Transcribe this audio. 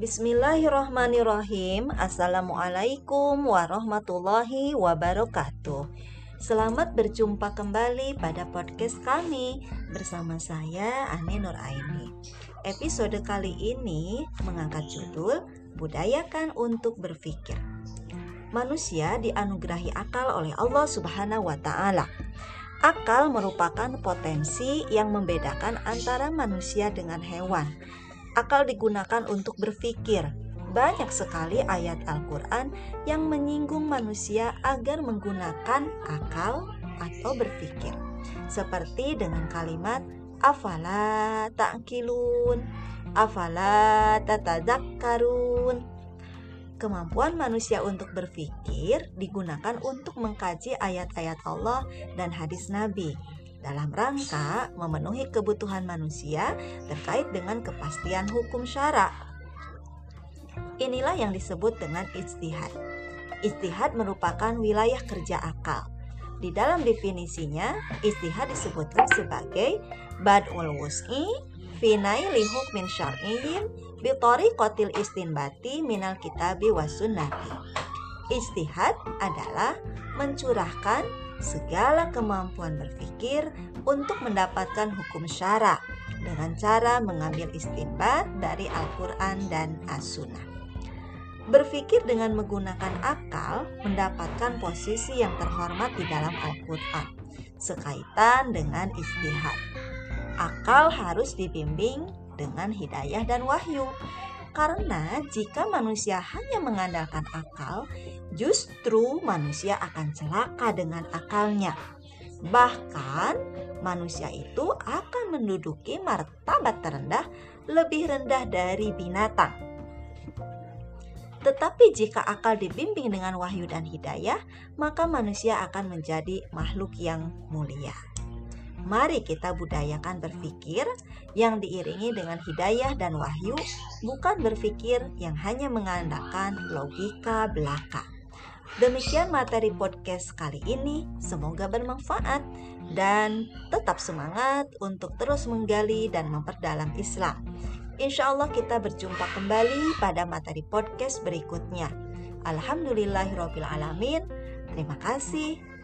Bismillahirrahmanirrahim. Assalamualaikum warahmatullahi wabarakatuh. Selamat berjumpa kembali pada podcast kami bersama saya Ani Nuraini. Episode kali ini mengangkat judul Budayakan untuk berpikir. Manusia dianugerahi akal oleh Allah Subhanahu wa taala. Akal merupakan potensi yang membedakan antara manusia dengan hewan akal digunakan untuk berpikir. Banyak sekali ayat Al-Quran yang menyinggung manusia agar menggunakan akal atau berpikir. Seperti dengan kalimat afala ta'kilun, afala tatadzakkarun. Kemampuan manusia untuk berpikir digunakan untuk mengkaji ayat-ayat Allah dan hadis Nabi dalam rangka memenuhi kebutuhan manusia terkait dengan kepastian hukum syara. Inilah yang disebut dengan ijtihad. Ijtihad merupakan wilayah kerja akal. Di dalam definisinya, ijtihad disebutkan sebagai bad'ul wus'i fi naili hukmin syar'iyyin bi tariqatil istinbati minal kitabi was sunnati. Ijtihad adalah mencurahkan segala kemampuan berpikir untuk mendapatkan hukum syara dengan cara mengambil istimbat dari Al-Quran dan As-Sunnah. Berpikir dengan menggunakan akal mendapatkan posisi yang terhormat di dalam Al-Quran sekaitan dengan istihad. Akal harus dibimbing dengan hidayah dan wahyu karena jika manusia hanya mengandalkan akal, justru manusia akan celaka dengan akalnya. Bahkan manusia itu akan menduduki martabat terendah lebih rendah dari binatang. Tetapi jika akal dibimbing dengan wahyu dan hidayah, maka manusia akan menjadi makhluk yang mulia. Mari kita budayakan berpikir yang diiringi dengan hidayah dan wahyu, bukan berpikir yang hanya mengandalkan logika belaka. Demikian materi podcast kali ini, semoga bermanfaat dan tetap semangat untuk terus menggali dan memperdalam Islam. Insya Allah kita berjumpa kembali pada materi podcast berikutnya. Alhamdulillahirrohmanirrohim. Terima kasih.